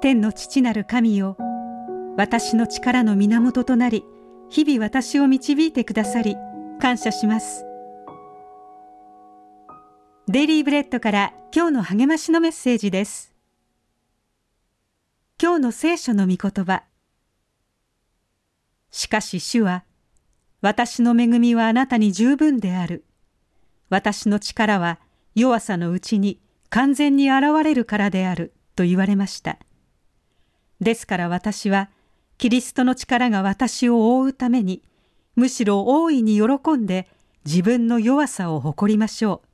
天の父なる神よ。私の力の源となり日々私を導いてくださり感謝します。デイリーブレッドから今日の励ましのメッセージです。今日の聖書の御言葉。しかし主は私の恵みはあなたに十分である。私の力は弱さのうちに完全に現れるからであると言われました。ですから私はキリストの力が私を覆うために、むしろ大いに喜んで自分の弱さを誇りましょう。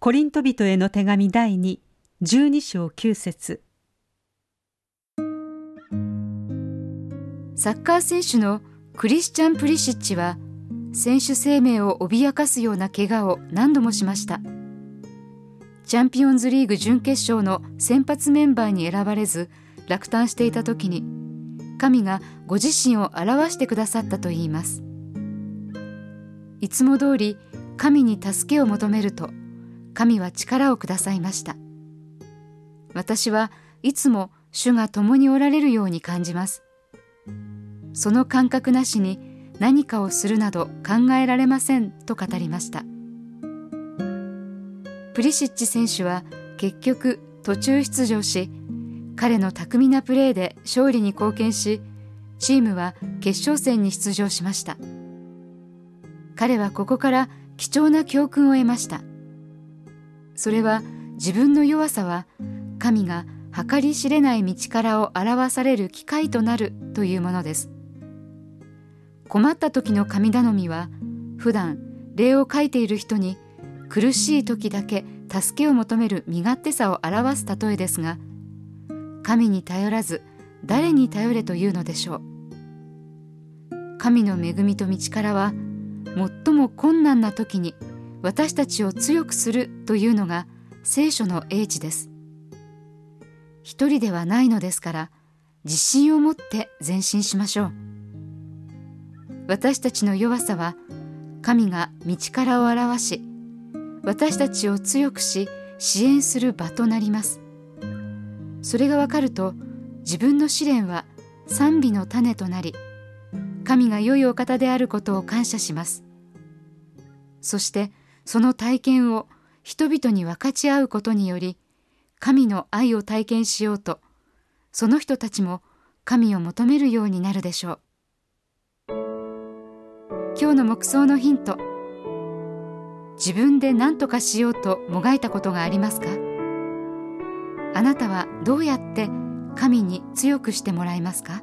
コリント人への手紙第2、12章9節サッカー選手のクリスチャン・プリシッチは、選手生命を脅かすような怪我を何度もしました。チャンピオンズリーグ準決勝の先発メンバーに選ばれず落胆していた時に神がご自身を表してくださったといいます。いつも通り神に助けを求めると神は力をくださいました。私はいつも主が共におられるように感じます。その感覚なしに何かをするなど考えられませんと語りました。プリシッチ選手は結局途中出場し彼の巧みなプレーで勝利に貢献しチームは決勝戦に出場しました。彼はここから貴重な教訓を得ました。それは自分の弱さは神が計り知れない道からを表される機会となるというものです。困った時の神頼みは普段礼を書いている人に苦しい時だけ助けを求める身勝手さを表す例えですが神に頼らず誰に頼れというのでしょう。神の恵みと道からは最も困難な時に私たちを強くするというのが聖書の英知です。一人ではないのですから自信を持って前進しましょう。私たちの弱さは神が道からを表し私たちを強くし支援する場となります。それがわかると自分の試練は賛美の種となり神が良いお方であることを感謝します。そしてその体験を人々に分かち合うことにより神の愛を体験しようとその人たちも神を求めるようになるでしょう。今日の黙想のヒント。自分で何とかしようともがいたことがありますか？あなたはどうやって神に強くしてもらえますか？